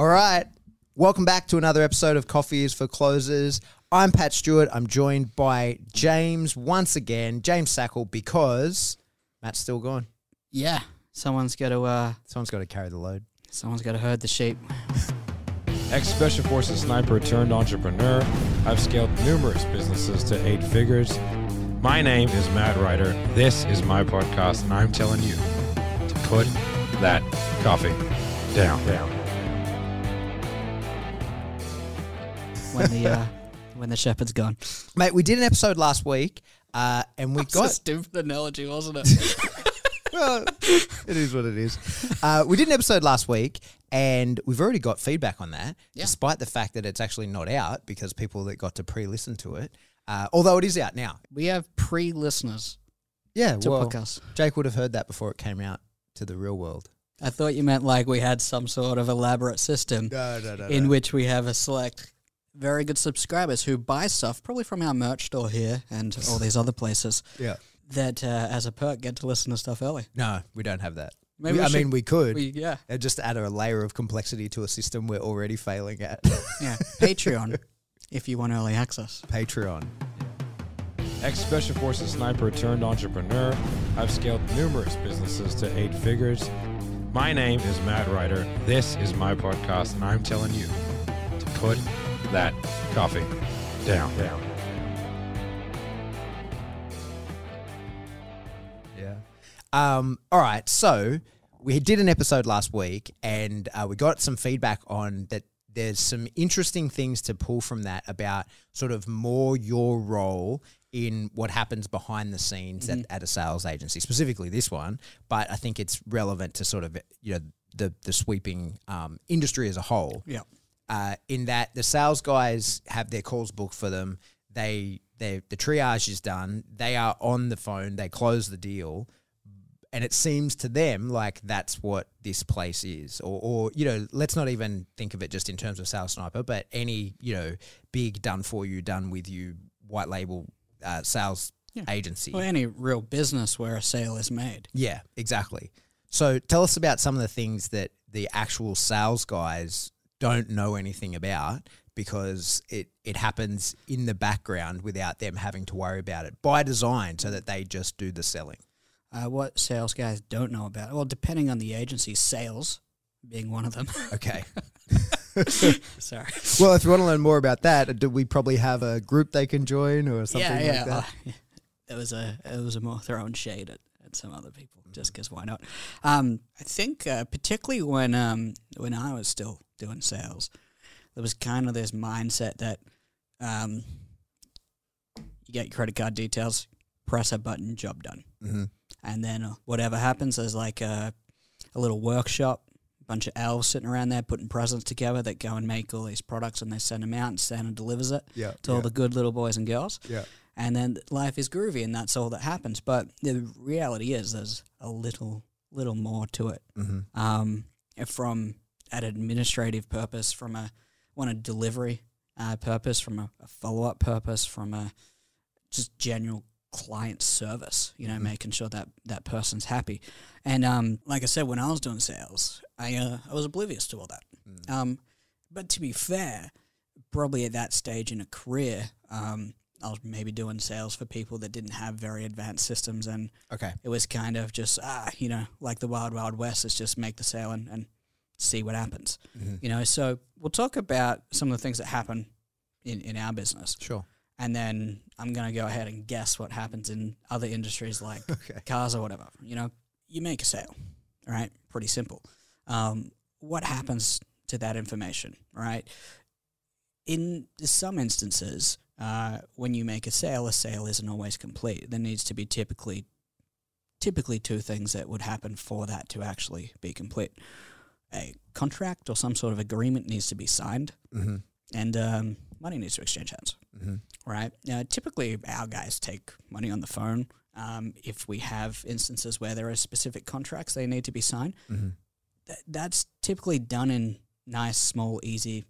All right. Welcome back to another episode of Coffee is for Closers. I'm Pat Stewart. I'm joined by James once again, James Sackle, because Matt's still gone. Yeah, someone's got to. Uh, Someone's got to carry the load. someone's got to herd the sheep. Ex Special Forces sniper turned entrepreneur. I've scaled numerous businesses to eight figures. My name is Matt Ryder. This is my podcast, and I'm telling you to put that coffee down. down. When the uh, when the shepherd's gone. Mate, we did an episode last week, uh, and we It's a got. stupid analogy, wasn't it? well, it is what it is. Uh, we did an episode last week, and we've already got feedback on that, Yeah. despite the fact that it's actually not out because people that got to pre-listen to it, uh, although it is out now. we have pre-listeners Yeah, to well, podcasts. Jake would have heard that before it came out to the real world. I thought you meant like we had some sort of elaborate system No, no, no. in which we have a select very good subscribers who buy stuff probably from our merch store here and all these other places yeah. that uh, as a perk get to listen to stuff early. No, we don't have that. Maybe We- we I should- mean, we could. We, yeah, Uh, just add a layer of complexity to a system we're already failing at. yeah. Patreon if you want early access. Patreon. Ex Special Forces sniper turned entrepreneur. I've scaled numerous businesses to eight figures. My name is Matt Ryder. This is my podcast, and I'm telling you to put that coffee down. down. Yeah. Um, all right. So we did an episode last week, and uh, we got some feedback on that. There's some interesting things to pull from that about sort of more your role in what happens behind the scenes at, at a sales agency, specifically this one. But I think it's relevant to sort of you know the the sweeping um, industry as a whole. Yeah. Uh, in that the sales guys have their calls booked for them. They they the triage is done. They are on the phone. They close the deal, and it seems to them like that's what this place is. Or or you know, let's not even think of it just in terms of sales sniper, but any you know big done for you, done with you, white label uh, sales Yeah. agency. Or any real business where a sale is made. Yeah, exactly. So tell us about some of the things that the actual sales guys don't know anything about because it, it happens in the background without them having to worry about it by design so that they just do the selling. Uh, what sales guys don't know about, well, depending on the agency, sales being one of them. Okay. Sorry. well, if you want to learn more about that, do we probably have a group they can join or something yeah, yeah. like that? uh, yeah. It was a it was a more throwing shade at, at some other people, just because why not? Um, I think uh, particularly when um, when I was still doing sales, there was kind of this mindset that um, you get your credit card details, press a button, job done. hmm and then uh, whatever happens, there's like a, a little workshop, a bunch of elves sitting around there putting presents together that go and make all these products, and they send them out, and Santa delivers it to all the good little boys and girls. yeah. And then life is groovy, and that's all that happens. But the reality is, there's a little, little more to it. hmm Um, from an administrative purpose, from a one a delivery uh, purpose, from a, a follow up purpose, from a just general client service. You know, Mhm. making sure that that person's happy. And um, like I said, when I was doing sales, I uh, I was oblivious to all that. Mm. Um, but to be fair, probably at that stage in a career, um, I was maybe doing sales for people that didn't have very advanced systems and Okay. it was kind of just ah, you know, like the wild wild west. It's just make the sale and, and see what happens. hmm You know, so we'll talk about some of the things that happen in, in our business, Sure. and then I'm gonna go ahead and guess what happens in other industries like Okay. cars or whatever. You know, you make a sale, right? Pretty simple. Um, what happens to that information, right? In some instances, uh, when you make a sale, a sale isn't always complete. There needs to be typically, typically two things that would happen for that to actually be complete. A contract or some sort of agreement needs to be signed, hmm and um, money needs to exchange hands hmm right? Now, typically, our guys take money on the phone. Um, if we have instances where there are specific contracts they need to be signed, hmm th- that's typically done in nice, small, easy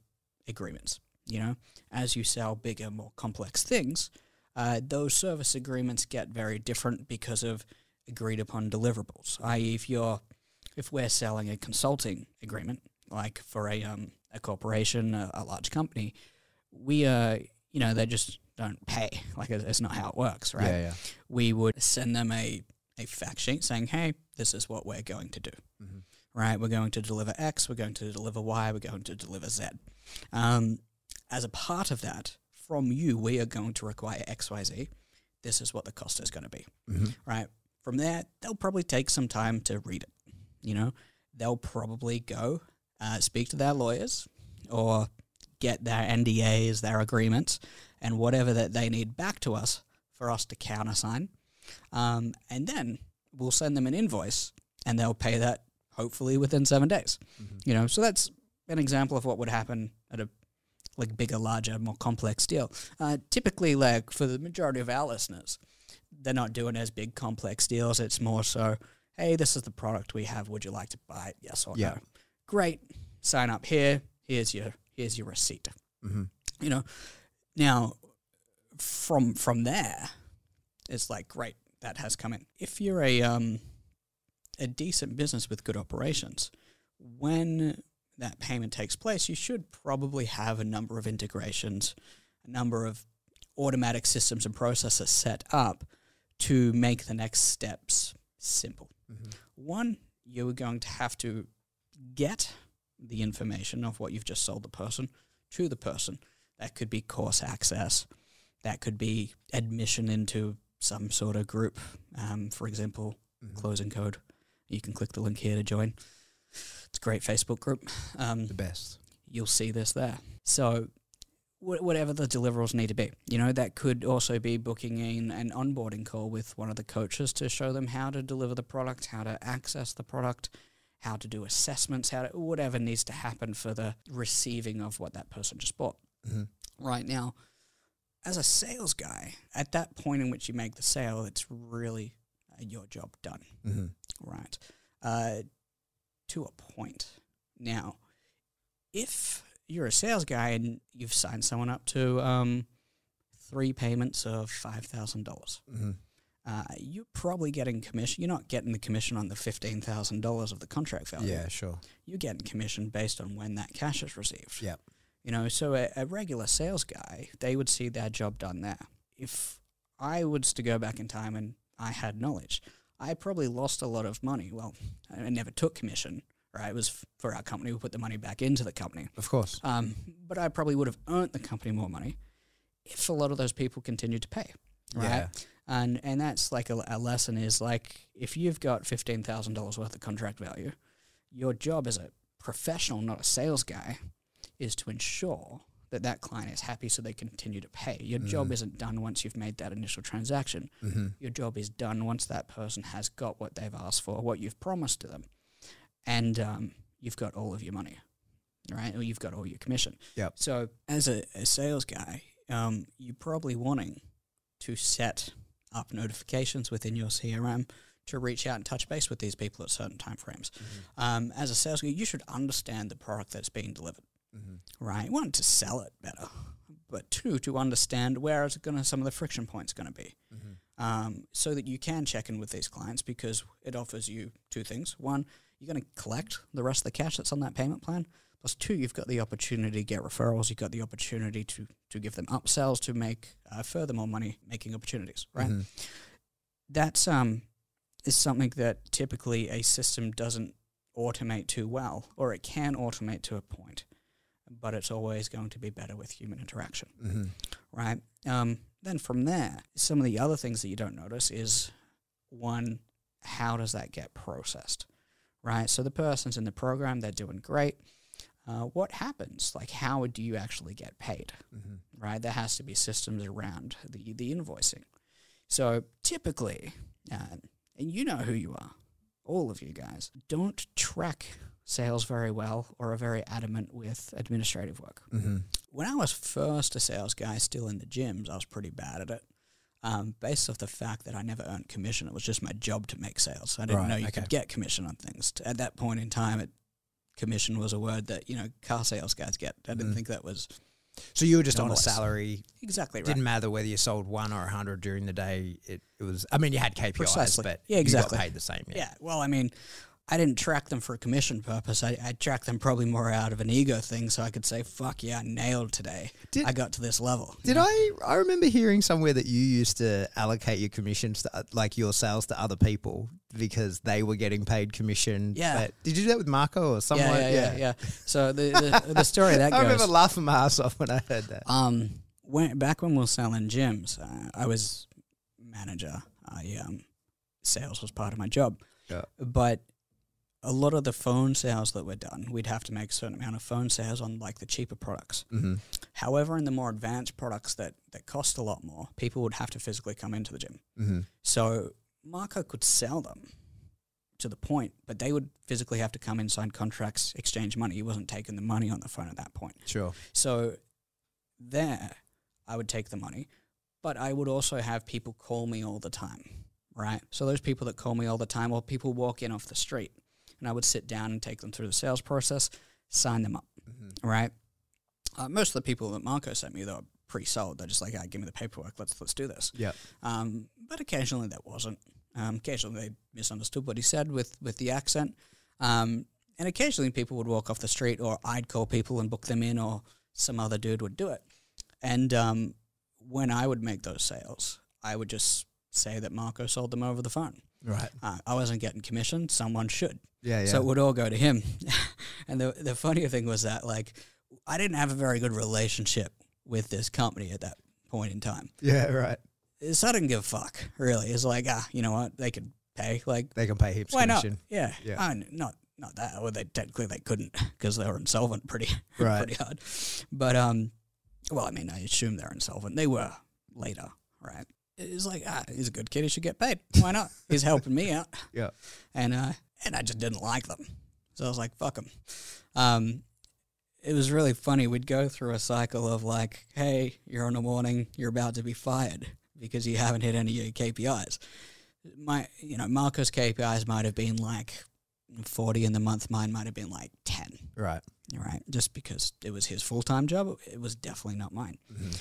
agreements. You know, as you sell bigger, more complex things, uh, those service agreements get very different because of agreed upon deliverables. I.e., if you're if we're selling a consulting agreement, like for a um, a corporation, a, a large company, we uh, you know, they just don't pay. Like it- it's not how it works, right? Yeah, yeah. We would send them a a fact sheet saying, "Hey, this is what we're going to do." Mhm. Right? We're going to deliver X. We're going to deliver Y. We're going to deliver Z. Um, as a part of that, from you, we are going to require X, Y, Z. This is what the cost is going to be Mhm. right? From there, they'll probably take some time to read it. You know, they'll probably go uh, speak to their lawyers or get their NDAs, their agreements, and whatever that they need back to us for us to countersign. Um, and then we'll send them an invoice, and they'll pay that hopefully within seven days. Mhm. You know, so that's an example of what would happen at a like bigger, larger, more complex deal. Uh, typically, like for the majority of our listeners, they're not doing as big complex deals. It's more so, hey, this is the product we have. Would you like to buy it? Yes or Yeah. no? Great. Sign up here. Here's your here's your receipt. Mhm. You know, now from from there, it's like great that has come in. If you're a um a decent business with good operations, when that payment takes place, you should probably have a number of integrations, a number of automatic systems and processes set up to make the next steps simple. Mhm. One, you're going to have to get the information of what you've just sold the person to the person. That could be course access. That could be admission into some sort of group. Um, for example, Mhm. closing code. You can click the link here to join. It's a great Facebook group. Um, The best. you'll see this there. So, wh- whatever the deliverables need to be, you know, that could also be booking in an onboarding call with one of the coaches to show them how to deliver the product, how to access the product, how to do assessments, how to whatever needs to happen for the receiving of what that person just bought. Mhm. Right now, as a sales guy, at that point in which you make the sale, it's really uh, your job done Mhm. right? Uh, to a point. Now, if you're a sales guy and you've signed someone up to um, three payments of five thousand dollars, Mhm. uh, you're probably getting commission. You're not getting the commission on the fifteen thousand dollars of the contract value. Yeah, sure. You're getting commission based on when that cash is received. Yep. You know, so a, a regular sales guy, they would see their job done there. If I was to go back in time and I had knowledge, I probably lost a lot of money. Well, I never took commission, right? It was f- for our company. We put the money back into the company. Of course. Um, but I probably would have earned the company more money if a lot of those people continued to pay, right? Yeah. And and that's like a, a lesson is like if you've got fifteen thousand dollars worth of contract value, your job as a professional, not a sales guy, is to ensure that that client is happy so they continue to pay. Your job Mhm. isn't done once you've made that initial transaction. Mm-hmm. Your job is done once that person has got what they've asked for, what you've promised to them, and um, you've got all of your money, right? Or you've got all your commission. Yep. So as a, a sales guy, um, you're probably wanting to set up notifications within your CRM to reach out and touch base with these people at certain time frames. Mm-hmm. Um, as a sales guy, you should understand the product that's being delivered Mm-hmm. right? One to sell it better, but two to understand where is going to some of the friction points going to be, Mm-hmm. um, so that you can check in with these clients because it offers you two things: one, you're going to collect the rest of the cash that's on that payment plan. Plus, two, you've got the opportunity to get referrals. You've got the opportunity to to give them upsells to make uh, further more money making opportunities, right? Mhm. That's um is something that typically a system doesn't automate too well, or it can automate to a point, but it's always going to be better with human interaction, Mm-hmm. right? Um, then from there, some of the other things that you don't notice is one, how does that get processed, right? So the person's in the program, they're doing great. Uh, what happens? Like, how do you actually get paid? Mm-hmm. right? There has to be systems around the, the invoicing. So typically, uh, and you know who you are, all of you guys, don't track sales very well or are very adamant with administrative work. Mm-hmm. When I was first a sales guy, still in the gyms, I was pretty bad at it. Um, based off the fact that I never earned commission, it was just my job to make sales. I didn't Right, know you okay. could get commission on things. At that point in time, it, commission was a word that you know car sales guys get. I didn't Mhm. think that was So you were just on a salary. exactly right. Didn't matter whether you sold one or a hundred during the day. It, it was. I mean, you had KPIs, Precisely. but Yeah, You exactly. got paid the same. Yeah. Yeah. Well, I mean, I didn't track them for a commission purpose. I, I tracked them probably more out of an ego thing, so I could say, "Fuck yeah, I nailed today. Did- I got to this level." Did I? I remember hearing somewhere that you used to allocate your commissions to uh, like your sales to other people because they were getting paid commission. Yeah. but- did you do that with Marco or someone? Yeah, yeah, yeah, yeah. So the the, the story that I goes. remember laughing my ass off when I heard that. Um, when back when we were selling gyms, uh, I was manager. I um, sales was part of my job. Yeah. But a lot of the phone sales that were done, we'd have to make a certain amount of phone sales on like the cheaper products. Mm-hmm. However, in the more advanced products that that cost a lot more, people would have to physically come into the gym. Mm-hmm. So Marco could sell them to the point, but they would physically have to come in, sign contracts, exchange money. He wasn't taking the money on the phone at that point. Sure. So there, I would take the money, but I would also have people call me all the time, right? So those people that call me all the time, or people walk in off the street, and I would sit down and take them through the sales process, sign them up, Mm-hmm. right? Uh, most of the people that Marco sent me, they were pre-sold. They're just like, ah, give me the paperwork. Let's let's do this. Yeah. Um, but occasionally that wasn't. Um, occasionally they misunderstood what he said with, with the accent. Um, and occasionally people would walk off the street or I'd call people and book them in or some other dude would do it. And um, when I would make those sales, I would just say that Marco sold them over the phone. Right. Uh, I wasn't getting commission. Someone should. Yeah. Yeah. So it would all go to him. and the the funnier thing was that like I didn't have a very good relationship with this company at that point in time. yeah. Right. So I didn't give a fuck, really. It's like, ah, you know what? They could pay. Like, They can pay heaps why not? Yeah. Yeah. I mean, not not that. Well, they technically they couldn't because they were insolvent pretty Right. pretty hard. But um, well, I mean, I assume they're insolvent. They were later, right? It's like, ah, he's a good kid. He should get paid. Why not? he's helping me out. Yeah. And uh, and I just didn't like them, so I was like, fuck them. Um, it was really funny. We'd go through a cycle of like, hey, you're on a warning. You're about to be fired because you haven't hit any of your KPIs. My, you know, Marco's KPIs might have been like 40 in the month. Mine might have been like 10 Right. right? Just because it was his full time job, it was definitely not mine. Mhm.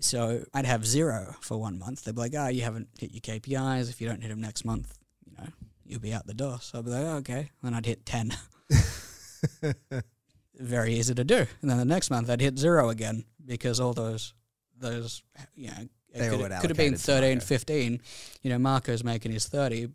So I'd have zero for one month. They'd be like, "Oh, you haven't hit your KPIs. If you don't hit them next month, you know, you'll be out the door." So I'd be like, oh, "Okay." Then I'd hit ten. Very easy to do. And then the next month I'd hit zero again because all those those you know They could, could have been allocated 13, 15. You know, Marco's making his thirty,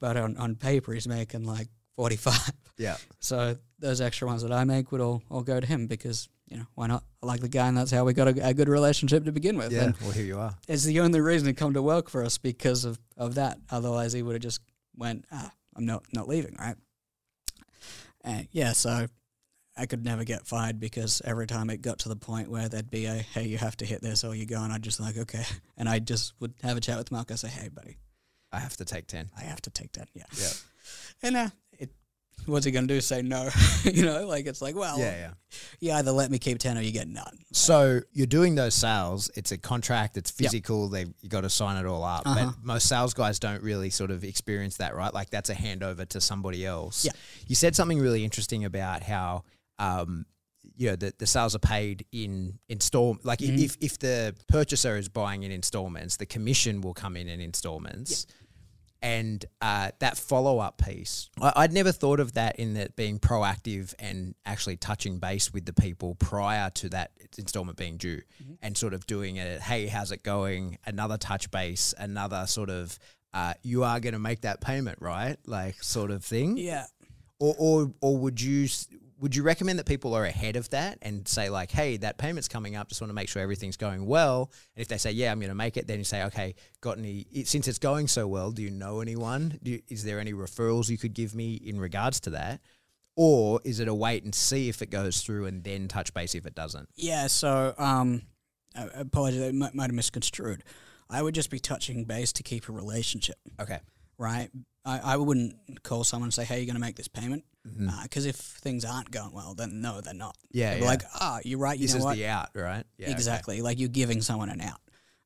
but on on paper he's making like forty five. Yeah. So those extra ones that I make would all, all go to him because, you know, why not? I like the guy and that's how we got a, a good relationship to begin with. Yeah. And Well, here you are. it's the only reason to come to work for us because of, of that. Otherwise he would have just went, ah, I'm not, not leaving, right? And yeah, so I could never get fired because every time it got to the point where there'd be a, hey, you have to hit this or you're going, I'd just like, okay. And I just would have a chat with Mark. I say, hey, buddy, I have to take ten. I have to take that. Yeah. Yeah. And uh, what's he going to do? Say no? you know, like it's like, well, Yeah. Yeah. you either let me keep 10 or you get none. So you're doing those sales. It's a contract. It's Yep. physical. They you got to sign it all up. Uh-huh. But most sales guys don't really sort of experience that, right? Like that's a handover to somebody else. Yeah. You said something really interesting about how, um, you know, the, the sales are paid in install. Like Mhm. if if the purchaser is buying in installments, the commission will come in in installments. And uh, that follow up piece, I, I'd never thought of that in that being proactive and actually touching base with the people prior to that installment being due Mm-hmm. and sort of doing it, hey, how's it going? Another touch base, another sort of, uh, you are going to make that payment, right? Like sort of thing. Yeah. Or, or, or would you would you recommend that people are ahead of that and say like, hey, that payment's coming up. Just want to make sure everything's going well. And if they say, yeah, I'm going to make it, then you say, okay, got any? Since it's going so well, do you know anyone? Do you, is there any referrals you could give me in regards to that? Or is it a wait and see if it goes through and then touch base if it doesn't? Yeah. So, um, I I apologize. I might, might have misconstrued. I would just be touching base to keep a relationship, Okay. right? I, I wouldn't call someone and say, hey, you're going to make this payment. Because if things aren't going well, then no, they're not. Yeah. Yeah. like, ah, you're right. You this know is what? the out, right? Yeah. okay. exactly. Like you're giving someone an out.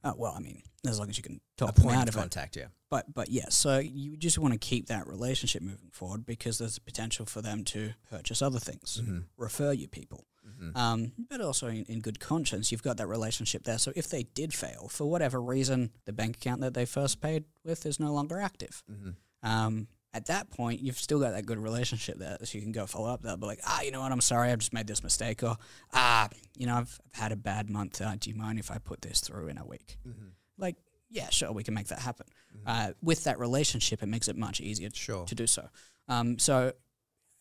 Uh, well, I mean, as long as you can them point out of of it. contact. Yeah. But but yeah, so you just want to keep that relationship moving forward because there's a potential for them to purchase other things, Mhm. refer you people. Mhm. Um, but also in, in good conscience, you've got that relationship there. So if they did fail for whatever reason, the bank account that they first paid with is no longer active. Mhm. Um, At that point, you've still got that good relationship there, so you can go follow up. They'll be like, ah, you know what, I'm sorry, I've just made this mistake, or ah, you know, I've, I've had a bad month. Uh, do you mind if I put this through in a week? Mm-hmm. Like, yeah, sure, we can make that happen. Uh, with that relationship, it makes it much easier Sure. to do so. Um, so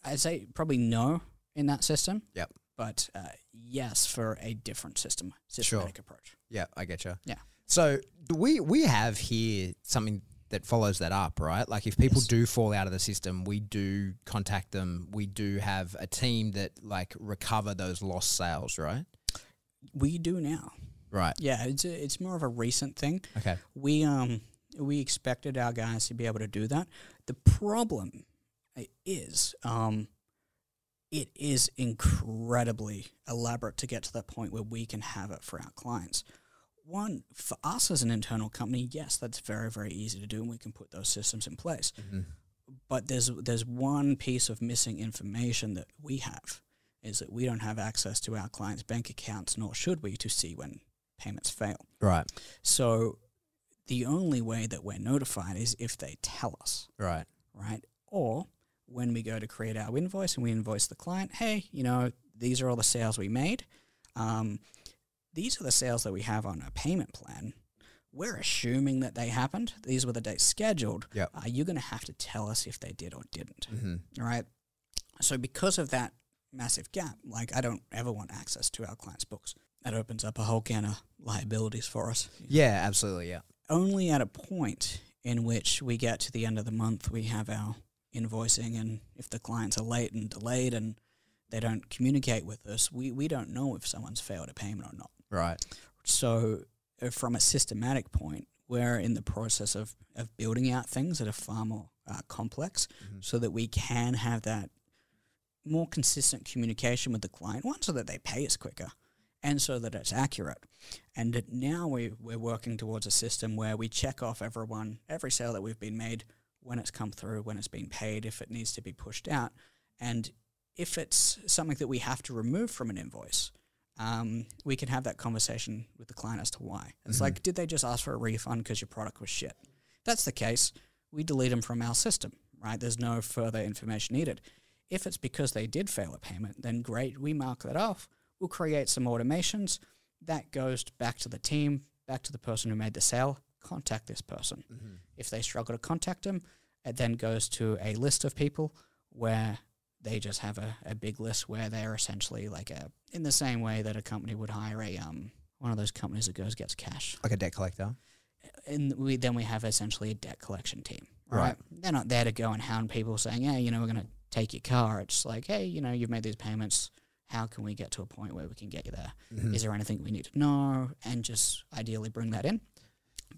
I'd say probably no in that system. Yep. But uh, yes for a different system, systematic approach. Yeah, I get you. Yeah. So we we have here something that follows that up, right? Like if people Yes. do fall out of the system, we do contact them. We do have a team that like recover those lost sales, right? We do now. Right. Yeah, it's a, it's more of a recent thing. Okay. We um we expected our guys to be able to do that. The problem is um it is incredibly elaborate to get to that point where we can have it for our clients. One for us as an internal company, yes, that's very very easy to do, and we can put those systems in place. But there's there's one piece of missing information that we have is that we don't have access to our clients' bank accounts, nor should we, to see when payments fail. Right. So the only way that we're notified is if they tell us, Right. right? Or when we go to create our invoice and we invoice the client, hey, you know, these are all the sales we made. Um, these are the sales that we have on a payment plan. We're assuming that they happened. These were the dates scheduled. Yep. Uh, you're going to have to tell us if they did or didn't. Mm-hmm. All right. So because of that massive gap, like I don't ever want access to our clients' books. That opens up a whole can of liabilities for us. Yeah, absolutely. Yeah. Only at a point in which we get to the end of the month, we have our invoicing, and if the clients are late and delayed and they don't communicate with us, we, we don't know if someone's failed a payment or not. Right. So, uh, from a systematic point, we're in the process of, of building out things that are far more uh, complex Mm-hmm. so that we can have that more consistent communication with the client, one, so that they pay us quicker and so that it's accurate. And that now we, we're working towards a system where we check off everyone, every sale that we've been made, when it's come through, when it's been paid, if it needs to be pushed out. And if it's something that we have to remove from an invoice, um, we can have that conversation with the client as to why. It's like, did they just ask for a refund because your product was shit? If that's the case, we delete them from our system, right? There's no further information needed. If it's because they did fail a payment, then great, we mark that off. We'll create some automations. That goes back to the team, back to the person who made the sale. Contact this person. If they struggle to contact them, it then goes to a list of people where they just have a, a big list where they're essentially like a in the same way that a company would hire a um one of those companies that goes gets cash. Like a debt collector. And we then we have essentially a debt collection team. Right. Right. They're not there to go and hound people saying, Hey, you know, we're gonna take your car. It's like, hey, you know, you've made these payments. How can we get to a point where we can get you there? Is Mm-hmm. there anything we need to know? And just ideally bring that in.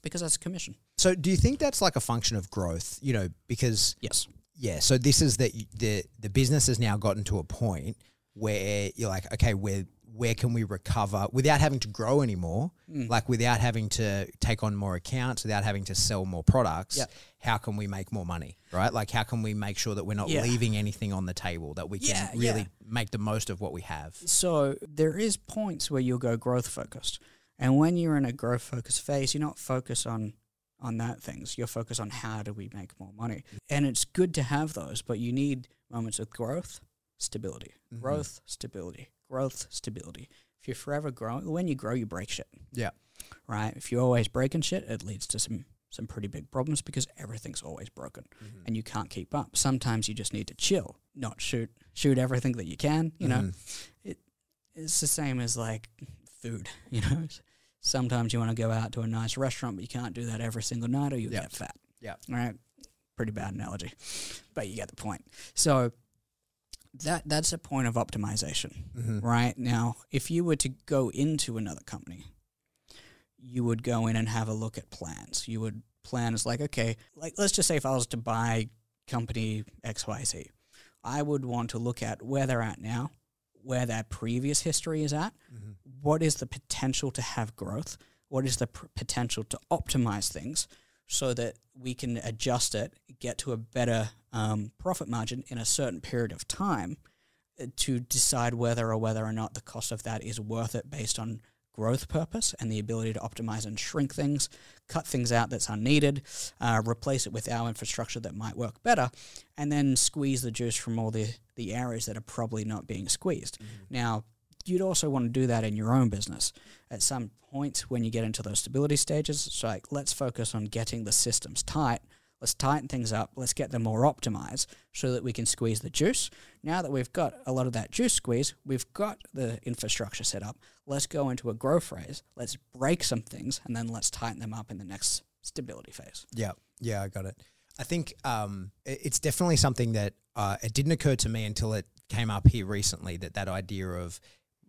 Because that's a commission. So, do you think that's like a function of growth? You know, because Yes. Yeah. So this is that the the business has now gotten to a point where you're like, okay, where where can we recover without having to grow anymore? Mm. Like without having to take on more accounts, without having to sell more products. Yeah. How can we make more money? Right? Like how can we make sure that we're not Yeah. leaving anything on the table? That we can Yeah, really yeah. make the most of what we have. So there is points where you'll go growth focused. And when you're in a growth focused phase, you're not focused on on that things. You're focused on how do we make more money. And it's good to have those, but you need moments of growth, stability. Mm-hmm. Growth, stability. Growth, stability. If you're forever growing, when you grow, you break shit. Yeah. Right? If you're always breaking shit, it leads to some some pretty big problems because everything's always broken Mm-hmm. and you can't keep up. Sometimes you just need to chill, not shoot shoot everything that you can, you know. Mm-hmm. It it's the same as like food, you know. Sometimes you want to go out to a nice restaurant, but you can't do that every single night or you'll Yeah. get fat. Yeah. All right. Pretty bad analogy. But you get the point. So that that's a point of optimization Mm-hmm. right? Now, if you were to go into another company, you would go in and have a look at plans. You would plan as like, okay, like let's just say if I was to buy company XYZ, I would want to look at where they're at now, where their previous history is at, Mm-hmm. what is the potential to have growth, what is the pr- potential to optimize things so that we can adjust it, get to a better um, profit margin in a certain period of time uh, to decide whether or whether or not the cost of that is worth it based on growth purpose and the ability to optimize and shrink things, cut things out that's unneeded, uh, replace it with our infrastructure that might work better, and then squeeze the juice from all the, the areas that are probably not being squeezed. Now, you'd also want to do that in your own business. At some point, when you get into those stability stages, it's like, let's focus on getting the systems tight. Let's tighten things up. Let's get them more optimized so that we can squeeze the juice. Now that we've got a lot of that juice squeeze, we've got the infrastructure set up. Let's go into a growth phase. Let's break some things and then let's tighten them up in the next stability phase. Yeah, yeah, I got it. I think um, it's definitely something that uh, it didn't occur to me until it came up here recently that that idea of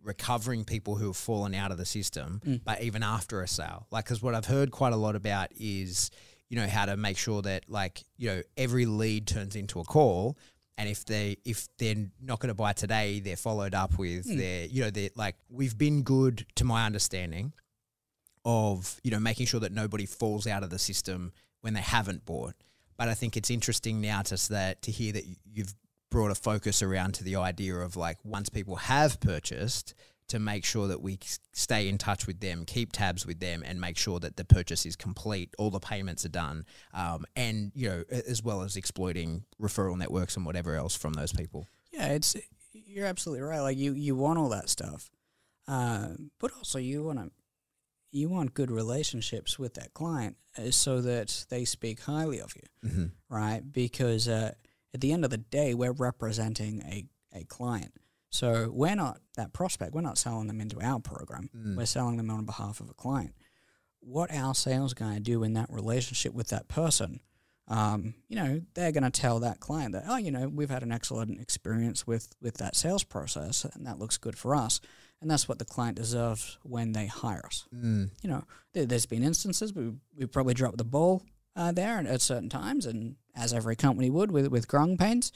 recovering people who have fallen out of the system, Mm. but even after a sale, like because what I've heard quite a lot about is you know how to make sure that like you know every lead turns into a call. And if they if they're not going to buy today, they're followed up with Mm. their you know they're like we've been good to my understanding of you know making sure that nobody falls out of the system when they haven't bought. But I think it's interesting now to that to hear that you've brought a focus around to the idea of like once people have purchased to make sure that we stay in touch with them, keep tabs with them, and make sure that the purchase is complete, all the payments are done, um, and you know as well as exploiting referral networks and whatever else from those people. Yeah, it's you're absolutely right. Like you, you want all that stuff, uh, but also you want to you want good relationships with that client uh, so that they speak highly of you, Mm-hmm. right? Because uh, at the end of the day, we're representing a a client. So we're not that prospect. We're not selling them into our program. Mm. We're selling them on behalf of a client. What our sales guy do in that relationship with that person, um, you know, they're going to tell that client that, oh, you know, we've had an excellent experience with with that sales process, and that looks good for us. And that's what the client deserves when they hire us. Mm. You know, there, there's been instances we we probably dropped the ball uh, there at certain times, and as every company would with with growing pains.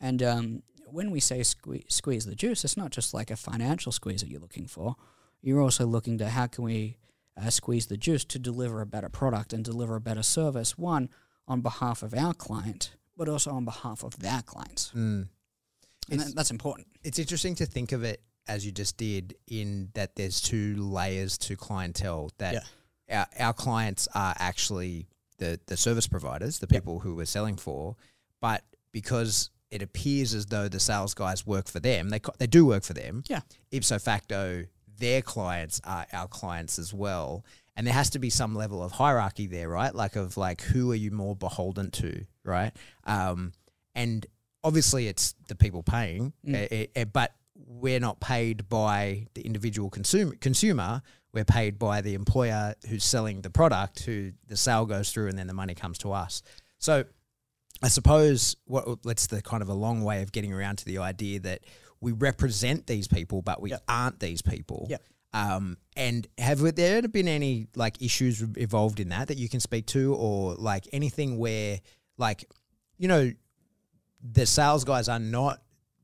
And um, when we say sque- squeeze the juice, it's not just like a financial squeeze that you're looking for. You're also looking to how can we uh, squeeze the juice to deliver a better product and deliver a better service. One on behalf of our client, but also on behalf of their clients, Mm. and that, that's important. It's interesting to think of it as you just did, in that there's two layers to clientele. That our, our clients are actually the the service providers, the Yep. people who we're selling for, but because it appears as though the sales guys work for them, they they do work for them. Yeah. Ipso facto, their clients are our clients as well. And there has to be some level of hierarchy there, right? Like of like who are you more beholden to, right? Um, and obviously it's the people paying, Mm. eh, eh, eh, but we're not paid by the individual consumer. Consumer, we're paid by the employer who's selling the product, who the sale goes through, and then the money comes to us. So, I suppose what that's the kind of a long way of getting around to the idea that we represent these people, but we Yep. aren't these people. Yep. Um, and have there been any like issues involved in that that you can speak to, or like anything where like you know the sales guys are not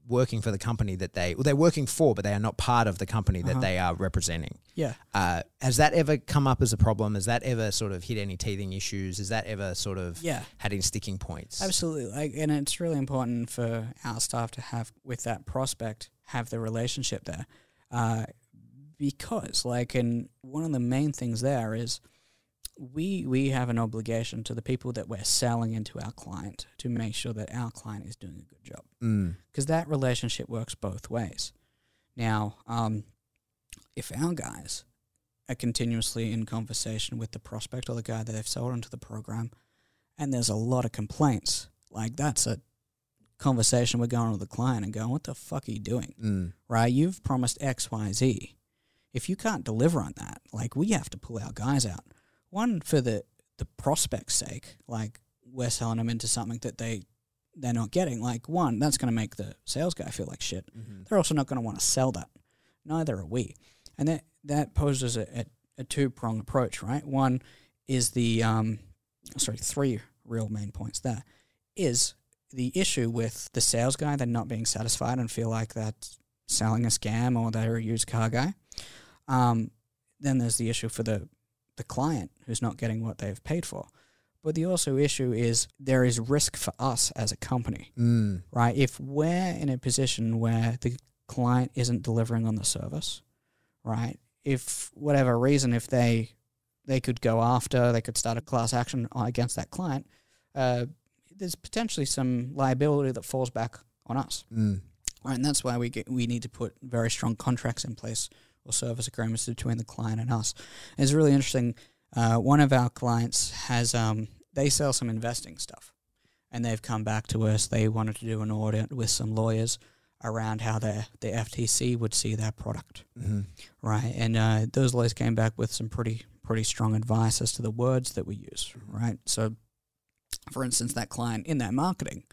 working for the company that they well, they're working for, but they are not part of the company that Uh-huh. they are representing. Yeah. Uh, has that ever come up as a problem? Has that ever sort of hit any teething issues? Has that ever sort of Yeah. had any sticking points? Absolutely, like, and it's really important for our staff to have with that prospect have the relationship there, uh, because like, and one of the main things there is we we have an obligation to the people that we're selling into our client to make sure that our client is doing a good job Mm. because that relationship works both ways. Now, um, if our guys are continuously in conversation with the prospect or the guy that they've sold into the program, and there's a lot of complaints, like that's a conversation we're going with the client and going, "What the fuck are you doing? Mm. Right? You've promised X, Y, Z. If you can't deliver on that, like we have to pull our guys out. One for the the prospect's sake, like we're selling them into something that they they're not getting. Like one, that's going to make the sales guy feel like shit. Mm-hmm. They're also not going to want to sell that. Neither are we. And that that poses a, a, a two prong approach, right? One is the um, sorry, three real main points. There is the issue with the sales guy they're not being satisfied and feel like that's selling a scam or they're a used car guy. Um, then there's the issue for the the client who's not getting what they've paid for. But the also issue is there is risk for us as a company Mm. right? If we're in a position where the client isn't delivering on the service, right? if whatever reason, if they they could go after, they could start a class action against that client, uh, there's potentially some liability that falls back on us. Mm. Right, and that's why we get we need to put very strong contracts in place or service agreements between the client and us. It's really interesting. Uh, one of our clients has um, they sell some investing stuff, and they've come back to us. They wanted to do an audit with some lawyers around how the the FTC would see their product, hmm right? And uh, those lawyers came back with some pretty pretty strong advice as to the words that we use, right? So, for instance, that client in that marketing,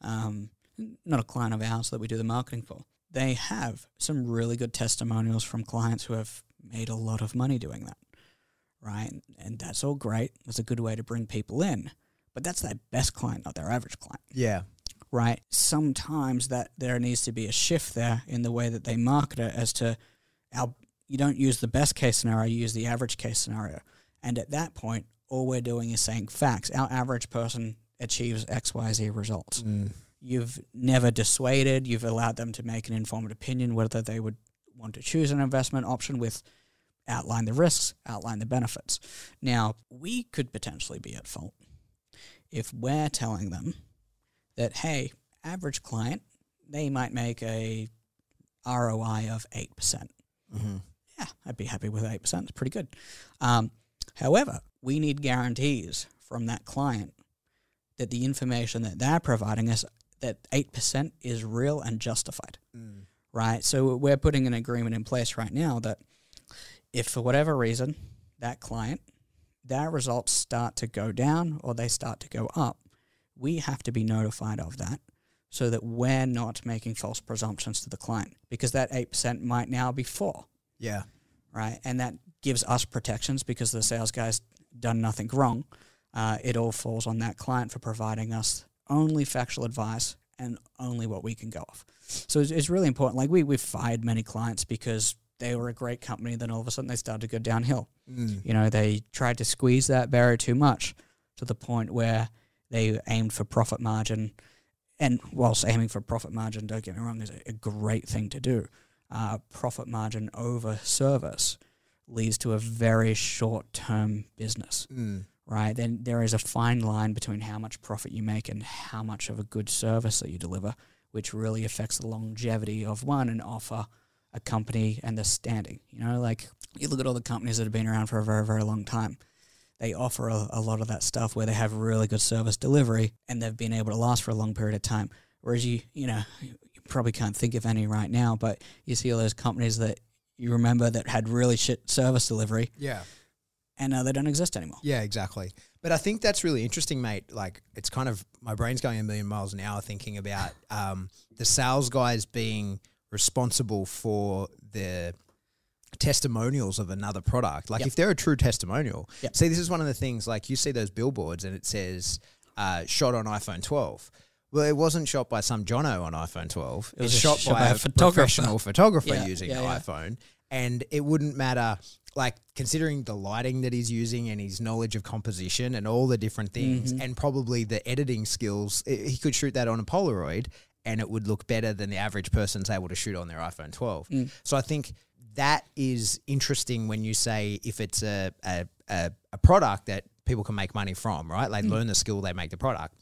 um, not a client of ours that we do the marketing for, they have some really good testimonials from clients who have made a lot of money doing that, right? And that's all great. That's a good way to bring people in, but that's their best client, not their average client Yeah. right? Sometimes that there needs to be a shift there in the way that they market it as to our you don't use the best case scenario, you use the average case scenario. And at that point, all we're doing is saying facts. Our average person achieves XYZ results. Mm. You've never dissuaded, you've allowed them to make an informed opinion whether they would want to choose an investment option with outline the risks, outline the benefits. Now, we could potentially be at fault if we're telling them that hey, average client, they might make a ROI of eight percent. hmm Yeah, I'd be happy with eight percent. It's pretty good. Um, however, we need guarantees from that client that the information that they're providing us that eight percent is real and justified Mm. right? So we're putting an agreement in place right now that if for whatever reason that client, their results start to go down or they start to go up, we have to be notified of that so that we're not making false presumptions to the client because that 8% might now be 4, Yeah. right? And that gives us protections because the sales guy's done nothing wrong. Uh, it all falls on that client for providing us only factual advice and only what we can go off. So it's, it's really important. Like we we've fired many clients because they were a great company, then all of a sudden they started to go downhill. Mm. You know, they tried to squeeze that barrier too much to the point where they aimed for profit margin. And whilst aiming for profit margin, don't get me wrong, is a, a great thing to do. Uh, profit margin over service leads to a very short term business Mm. Right? Then there is a fine line between how much profit you make and how much of a good service that you deliver, which really affects the longevity of one and offer a company and the standing. You know, like you look at all the companies that have been around for a very, very long time. They offer a, a lot of that stuff where they have really good service delivery and they've been able to last for a long period of time. Whereas you, you know, you probably can't think of any right now, but you see all those companies that you remember that had really shit service delivery Yeah. And uh, they don't exist anymore. Yeah, exactly. But I think that's really interesting, mate. Like, it's kind of my brain's going a million miles an hour thinking about um, the sales guys being responsible for the testimonials of another product. Like, Yep. if they're a true testimonial, Yep. see, this is one of the things. Like, you see those billboards and it says uh, "shot on iPhone 12." Well, it wasn't shot by some Jono on iPhone 12. It, was, shot, by, a photographer. professional photographer Yeah, using yeah, an yeah. iPhone. And it wouldn't matter, like, considering the lighting that he's using and his knowledge of composition and all the different things, Mhm. and probably the editing skills, i he could shoot that on a Polaroid and it would look better than the average person's able to shoot on their iPhone 12. Mm. So I think that is interesting when you say if it's a, a, a, a product that people can make money from, right? They learn the skill, they make the product.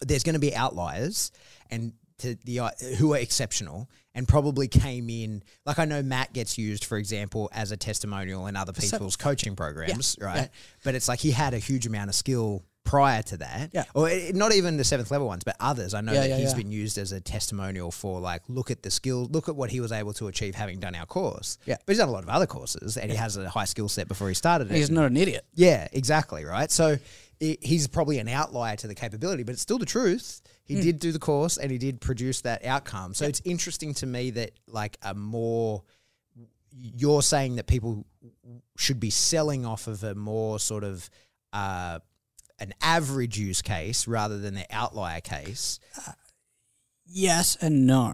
There's going to be outliers and to the uh, who are exceptional and probably came in like I know Matt gets used for example as a testimonial in other so- people's coaching programs, right? yeah. But it's like he had a huge amount of skill prior to that. Yeah. Or it, not even the seventh level ones, but others. I know Yeah, that yeah, he's yeah. been used as a testimonial for like, look at the skill, look at what he was able to achieve having done our course. Yeah. But he's done a lot of other courses and he has a high skill set before he started it. He's not an idiot. Yeah, exactly, right? So i he's probably an outlier to the capability, but it's still the truth. He did do the course and he did produce that outcome. So it's interesting to me that like a more you're saying that people should be selling off of a more sort of uh, an average use case rather than the outlier case. Yes and no.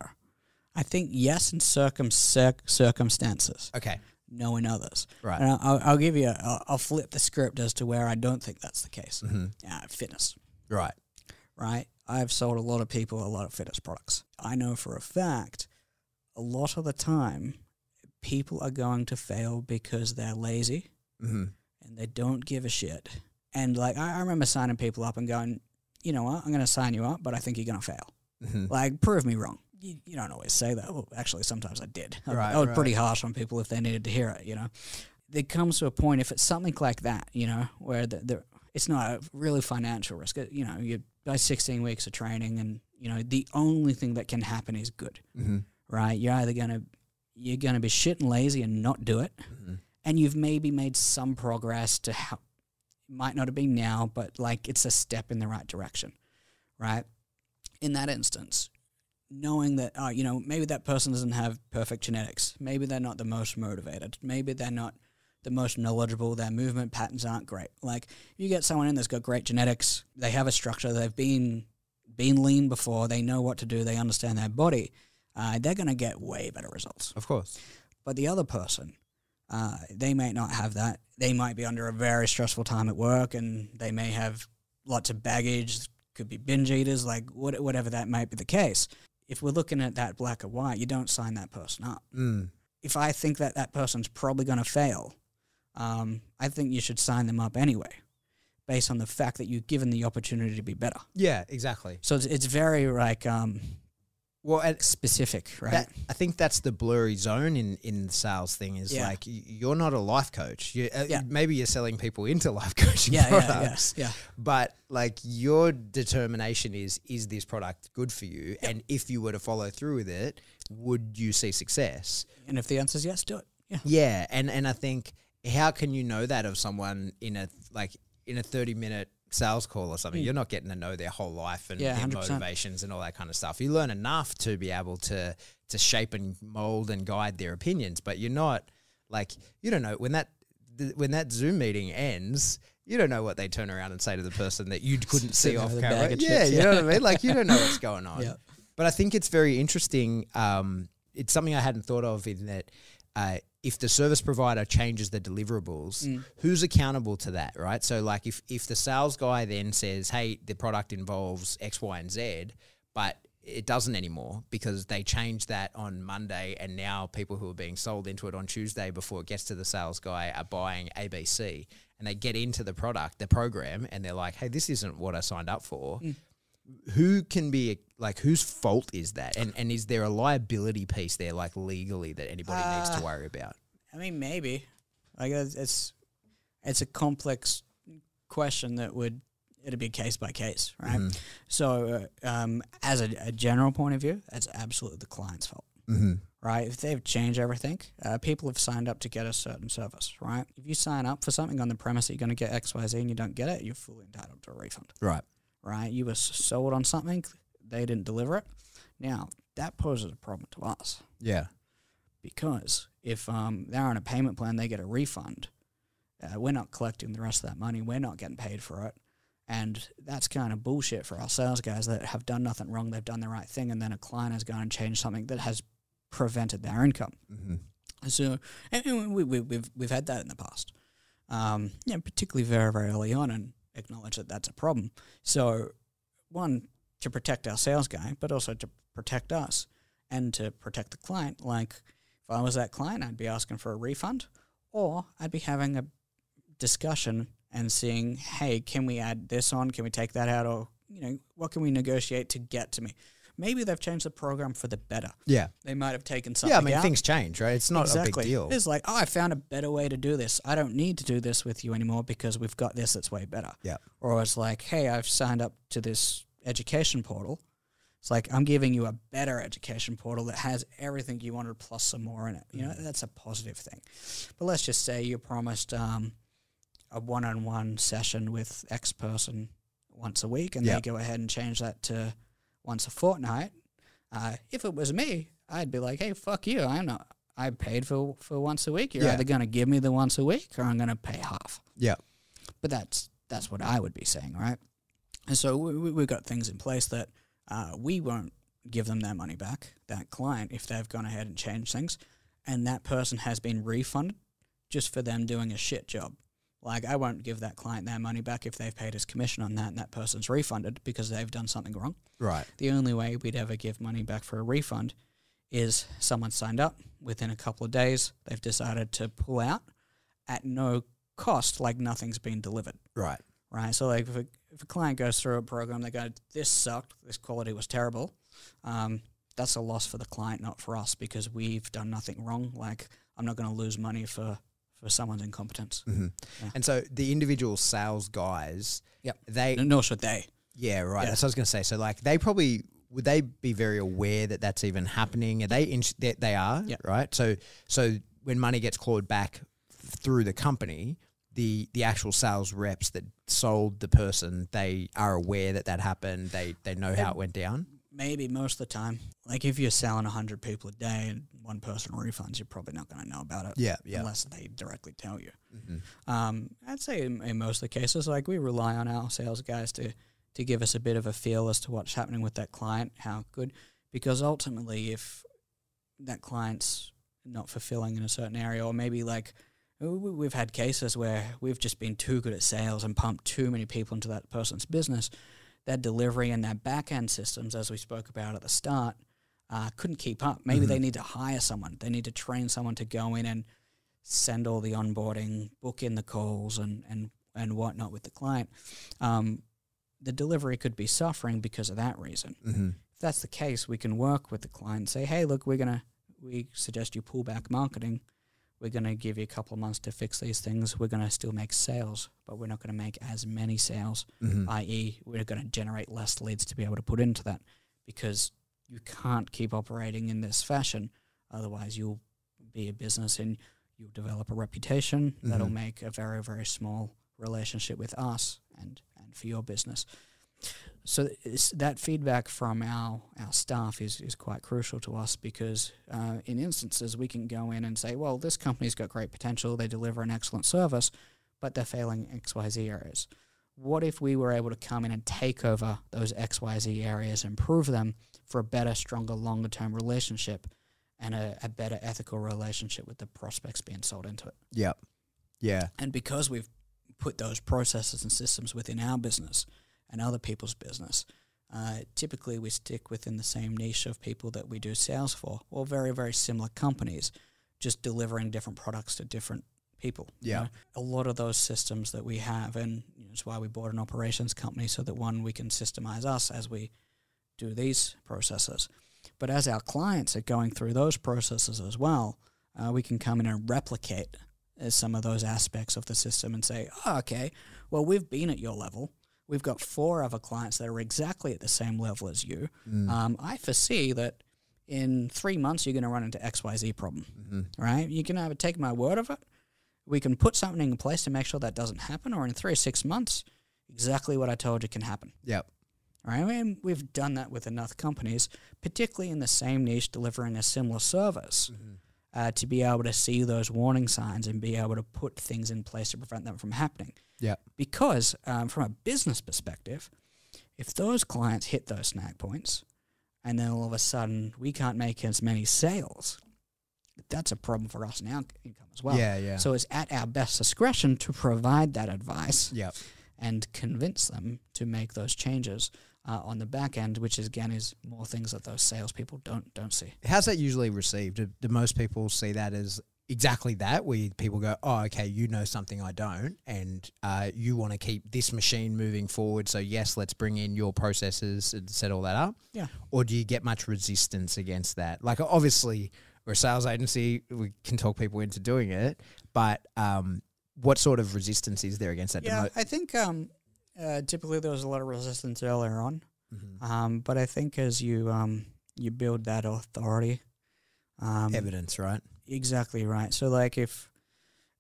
I think yes in circum circ- circumstances, Okay, no in others. right. And I'll, I'll- give you, a, I'll, I'll flip the script as to where I don't think that's the case. hmm Uh, fitness, Right. right? I've sold a lot of people a lot of fitness products. I know for a fact, a lot of the time, people are going to fail because they're lazy Mm-hmm. and they don't give a shit. And like I, I remember signing people up and going, you know what, I'm going to sign you up, but I think you're going to fail. Mm-hmm. Like, prove me wrong. You, you don't always say that. Well, actually, sometimes I did. I, Right, I was right. pretty harsh on people if they needed to hear it. You know, there comes to a point if it's something like that, you know, where the, the it's not a really financial risk. It- You know, you buy 16 weeks of training, and you know the only thing that can happen is good, Mm-hmm. right? You're either gonna you're gonna be shit and lazy and not do it, Mm-hmm. and you've maybe made some progress to how it might not have been now, but like it's a step in the right direction, right? In that instance, knowing that oh, you know, maybe that person doesn't have perfect genetics, maybe they're not the most motivated, maybe they're not the most knowledgeable, their movement patterns aren't great. Like you get someone in that's got great genetics, they have a structure, they've been been lean before, they know what to do, they understand their body, uh, they're gonna get way better results. Of course. But the other person, uh, they may not have that. They might be under a very stressful time at work, and they may have lots of baggage. Could be binge eaters, like what, whatever that might be the case. If we're looking at that black or white, you don't sign that person up. Mm. If I think that that person's probably going to fail, um, I think you should sign them up anyway, based on the fact that you've given the opportunity to be better. Yeah, exactly. So it's, it's very like um, Well, and specific, right? that, I think that's the blurry zone in in the sales thing. Is Yeah. like you're not a life coach. You, uh, Yeah. Maybe you're selling people into life coaching yeah, products. yeah, yeah. But like your determination is is this product good for you? And if you were to follow through with it, would you see success? And if the answer is yes, do it. Yeah. Yeah, and and I think how can you know that of someone in a like in a thirty minute sales call or something? You're not getting to know their whole life and Hmm. Yeah, their 100%. motivations and all that kind of stuff. You learn enough to be able to to shape and mold and guide their opinions, but you're not like you don't know when that th- when that Zoom meeting ends. You don't know what they turn around and say to the person that you couldn't see off with a bag camera. of Yeah, you know what I mean. Like you don't know what's going on. Yeah. But I think it's very interesting. Um, it's something I hadn't thought of in that uh, if the service provider changes the deliverables, Mm. who's accountable to that, right? So, like, if if the sales guy then says, "Hey, the product involves X, Y, and Z," but it doesn't anymore because they changed that on Monday, and now people who are being sold into it on Tuesday before it gets to the sales guy are buying ABC, and they get into the product, the program, and they're like, "Hey, this isn't what I signed up for." Who can be like whose fault is that and and is there a liability piece there like legally that anybody needs to Uh, worry about I mean, maybe. Like it's it's, it's a complex question that would it'd be case by case, right? Mhm. So, uh, um, as a, a general point of view, that's absolutely the client's fault, mm-hmm. right? If they've changed everything, uh, people have signed up to get a certain service, right? If you sign up for something on the premise that you're going to get X, Y, Z, and you don't get it, you're fully entitled to a refund, right right? You were sold on something, they didn't deliver it. Now that poses a problem to us. yeah because if um, they're on a payment plan, they get a refund. Uh, we're not collecting the rest of that money. We're not getting paid for it. And that's kind of bullshit for our sales guys that have done nothing wrong. They've done the right thing. And then a client has gone and changed something that has prevented their income. mm-hmm. So and, and we, we, we've, we've had that in the past. Um, yeah, particularly very, very early on and acknowledge that that's a problem. So, one, to protect our sales guy, but also to protect us and to protect the client. Like, if I was that client, I'd be asking for a refund or I'd be having a discussion and seeing, hey, can we add this on? Can we take that out? Or, you know, what can we negotiate to get to me? Maybe they've changed the program for the better. yeah They might have taken something yeah i mean out. things change right it's not exactly. a big deal It's like, oh, I found a better way to do this. I don't need to do this with you anymore because we've got this that's way better. Yeah. Or it's like, hey, I've signed up to this education portal. It's like I'm giving you a better education portal that has everything you wanted plus some more in it. You know, that's a positive thing. But let's just say you promised um, a one-on-one session with X person once a week, and Yeah. they go ahead and change that to once a fortnight. Uh, if it was me, I'd be like, "Hey, fuck you! I'm not. I paid for for once a week. You're Yeah. either gonna give me the once a week, or I'm gonna pay half." yeah But that's that's what I would be saying, right? And so we, we- we've got things in place that uh, we won't give them their money back. That client, if they've gone ahead and changed things, and that person has been refunded just for them doing a shit job. Like I won't give that client their money back if they've paid his commission on that and that person's refunded because they've done something wrong. right The only way we'd ever give money back for a refund is someone signed up within a couple of days, they've decided to pull out at no cost, like nothing's been delivered, Right. right? So, like if a, if a client goes through a program, they go, "This sucked. This quality was terrible." Um, that's a loss for the client, not for us, because we've done nothing wrong. Like I'm not going to lose money for for someone's incompetence. hmm Yeah. And so the individual sales guys, Yep. they Nor should they. Yeah, right. Yeah. That's what I was going to say. So, like, they probably would they be very aware that that's even happening? Are they? In, they, they are, Yeah. right. So, so when money gets clawed back through the company, the the actual sales reps that sold the person, they are aware that that happened. They they know how it went down. Maybe most of the time. Like if you're selling 100 people a day and one person refunds, you're probably not going to know about it Yeah, yeah. unless they directly tell you. Mm-hmm. Um, I'd say in, in most of the cases, like we rely on our sales guys to, to give us a bit of a feel as to what's happening with that client, how good, because ultimately if that client's not fulfilling in a certain area or maybe like we- we- we've had cases where we've just been too good at sales and pumped too many people into that person's business their delivery and their back end systems, as we spoke about at the start, uh, couldn't keep up. Maybe they need to hire someone. They need to train someone to go in and send all the onboarding, book in the calls, and and and whatnot with the client. Um, the delivery could be suffering because of that reason. Mm-hmm. If that's the case, we can work with the client and say, hey, look, we're gonna we suggest you pull back marketing. We're gonna give you a couple of months to fix these things. We're gonna still make sales, but we're not gonna make as many sales Mm-hmm. i.e., we're going to generate less leads to be able to put into that because you can't keep operating in this fashion. Otherwise, you'll be a business and you'll develop a reputation that'll Mhm. make a very, very small relationship with us and, and for your business. So that feedback from our, our staff is, is quite crucial to us because uh, in instances we can go in and say, well, this company's got great potential, they deliver an excellent service, but they're failing XYZ areas what if we were able to come in and take over those XYZ areas, improve them for a better, stronger, longer term relationship and a, a better ethical relationship with the prospects being sold into it? Yep. Yeah. And because we've put those processes and systems within our business and other people's business, uh, typically we stick within the same niche of people that we do sales for, or very, very similar companies, just delivering different products to different people. you Yeah. know. A lot of those systems that we have, and you know, it's why we bought an operations company so that one, we can systemize us as we do these processes. But as our clients are going through those processes as well, uh, we can come in and replicate uh, some of those aspects of the system and say, oh, okay, well, we've been at your level. We've got four other clients that are exactly at the same level as you. Mm. Um, I foresee that in three months you're going to run into XYZ problem, Mhm. right? You can either take my word of it. We can put something in place to make sure that doesn't happen, or in three or six months, exactly what I told you can happen. Yep. Right? I mean, we've done that with enough companies, particularly in the same niche, delivering a similar service, uh, to be able to see those warning signs and be able to put things in place to prevent them from happening. Yep. Because um, from a business perspective, if those clients hit those snag points, and then all of a sudden we can't make as many sales, that's a problem for us and our income as well. yeah. Yeah. So it's at our best discretion to provide that advice yep. and convince them to make those changes uh, on the back end, which is, again is more things that those salespeople don't don't see. How's that usually received? Do, do most people see that as exactly that, where people go, "Oh, okay, you know something I don't, and uh, you want to keep this machine moving forward. So yes, let's bring in your processes and set all that up." Yeah. Or do you get much resistance against that? Like, obviously, we're a sales agency; we can talk people into doing it, but um, what sort of resistance is there against that? Yeah, mo- I think um, uh, typically there was a lot of resistance earlier on, Mhm. um, but I think as you um, you build that authority, um, evidence, right? Exactly right. So like if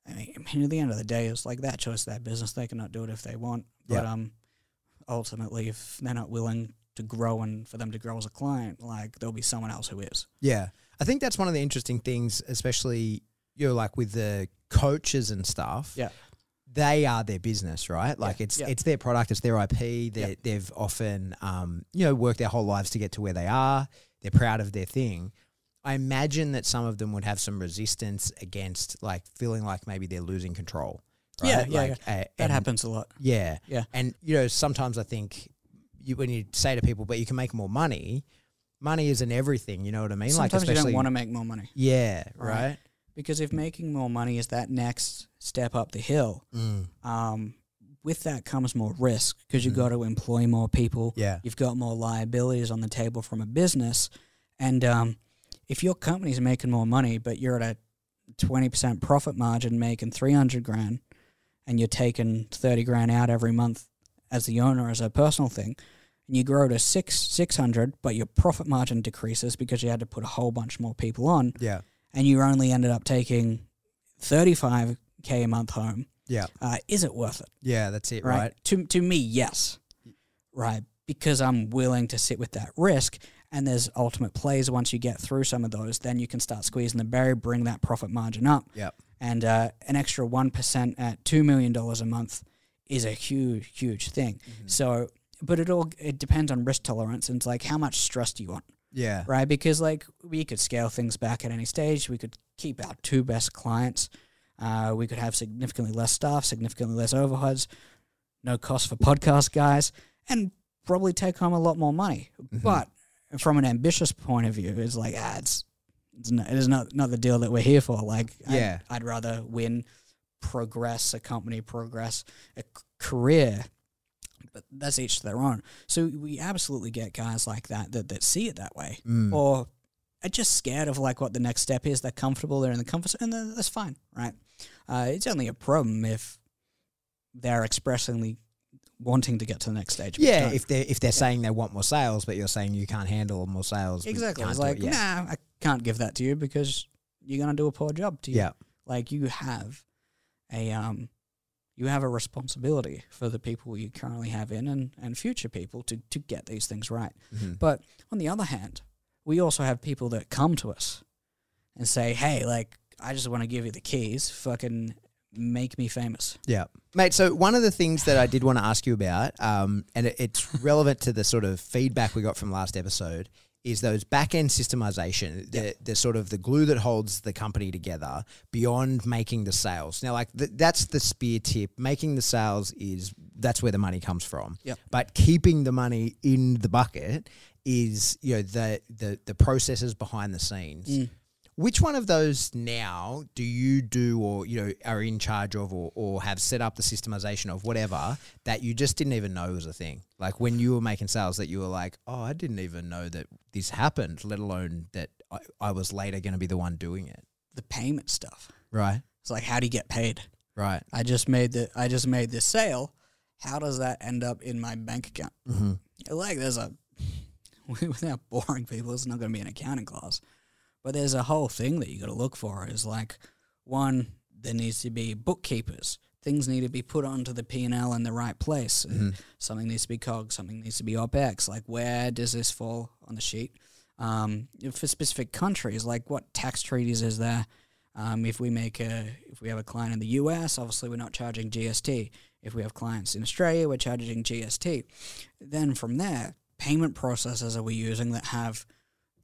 I mean, at the end of the day it's like that choice their business. They cannot do it if they want. But Yeah. um ultimately if they're not willing to grow and for them to grow as a client, like there'll be someone else who is. Yeah. I think that's one of the interesting things, especially you know, like with the coaches and stuff. Yeah. They are their business, right? Like Yeah, it's yeah. it's their product, it's their IP. They Yeah. they've often um, you know, worked their whole lives to get to where they are. They're proud of their thing. I imagine that some of them would have some resistance against like feeling like maybe they're losing control. Right? Yeah, yeah, like, uh, That happens a lot. Yeah. Yeah. And you know, sometimes I think you when you say to people, but you can make more money, money isn't everything. You know what I mean? Sometimes like you don't want to make more money yeah, Right. right. because if making more money is that next step up the hill, Mm, um, with that comes more risk because you've Mhm. got to employ more people. yeah, You've got more liabilities on the table from a business, and um, if your company's making more money, but you're at a twenty percent profit margin, making three hundred grand, and you're taking thirty grand out every month as the owner as a personal thing, and you grow to six six hundred, but your profit margin decreases because you had to put a whole bunch more people on, yeah, and you only ended up taking thirty five k a month home. yeah, Uh, is it worth it? yeah. That's it, right? right? To to me, yes, right, because I'm willing to sit with that risk. And there's ultimate plays once you get through some of those, then you can start squeezing the berry, bring that profit margin up. Yep. And uh, an extra one percent at two million dollars a month is a huge, huge thing. Mm-hmm. So, but it all it depends on risk tolerance and it's like how much stress do you want, Yeah, right? Because like we could scale things back at any stage. We could keep our two best clients. Uh, we could have significantly less staff, significantly less overheads, no cost for podcast guys, and probably take home a lot more money. Mhm. But from an ambitious point of view, it's like ah, it's it's not, it is not not the deal that we're here for. Like, I'd- Yeah. I'd, rather win, progress a company, progress a c- career. But that's each to their own. So we absolutely get guys like that that, that see it that way, Mm. or are just scared of like what the next step is. They're comfortable. They're in the comfort, zone, and that's fine, right? Uh, it's only a problem if they're expressingly wanting to get to the next stage. yeah. If they're if they're saying they want more sales, but you're saying you can't handle more sales, exactly. It's it. like, yeah, nah, I can't give that to you because you're gonna do a poor job to you. yeah, like you have a um you have a responsibility for the people you currently have in and, and future people to, to get these things right. Mhm. But on the other hand, we also have people that come to us and say, Hey, like I just want to give you the keys, fucking make me famous. Yeah, mate. So one of the things that I did want to ask you about, um, and it, it's relevant to the sort of feedback we got from last episode, is those back end systemization, the, the sort of the glue that holds the company together beyond making the sales. Now, like th- that's the spear tip. Making the sales is that's where the money comes from. Yep. But keeping the money in the bucket is you know the the the processes behind the scenes. Mm. Which one of those now do you do or you know are in charge of or, or have set up the systemization of whatever that you just didn't even know was a thing? Like when you were making sales that you were like, oh, I didn't even know that this happened, let alone that I, I was later going to be the one doing it. The payment stuff. Right. It's like how do you get paid? Right. I just made the I just made this sale. How does that end up in my bank account? Mm-hmm. like there's a without boring people, it's not going to be an accounting class, but there's a whole thing that you got to look for. Is like one, there needs to be bookkeepers. Things need to be put onto the P and L in the right place. Mhm. Something needs to be COG. Something needs to be OPEX. Like where does this fall on the sheet? Um, for specific countries, like what tax treaties is there? Um, if we make a, if we have a client in the US, obviously we're not charging GST. If we have clients in Australia, we're charging GST. Then from there, payment processors are we using that have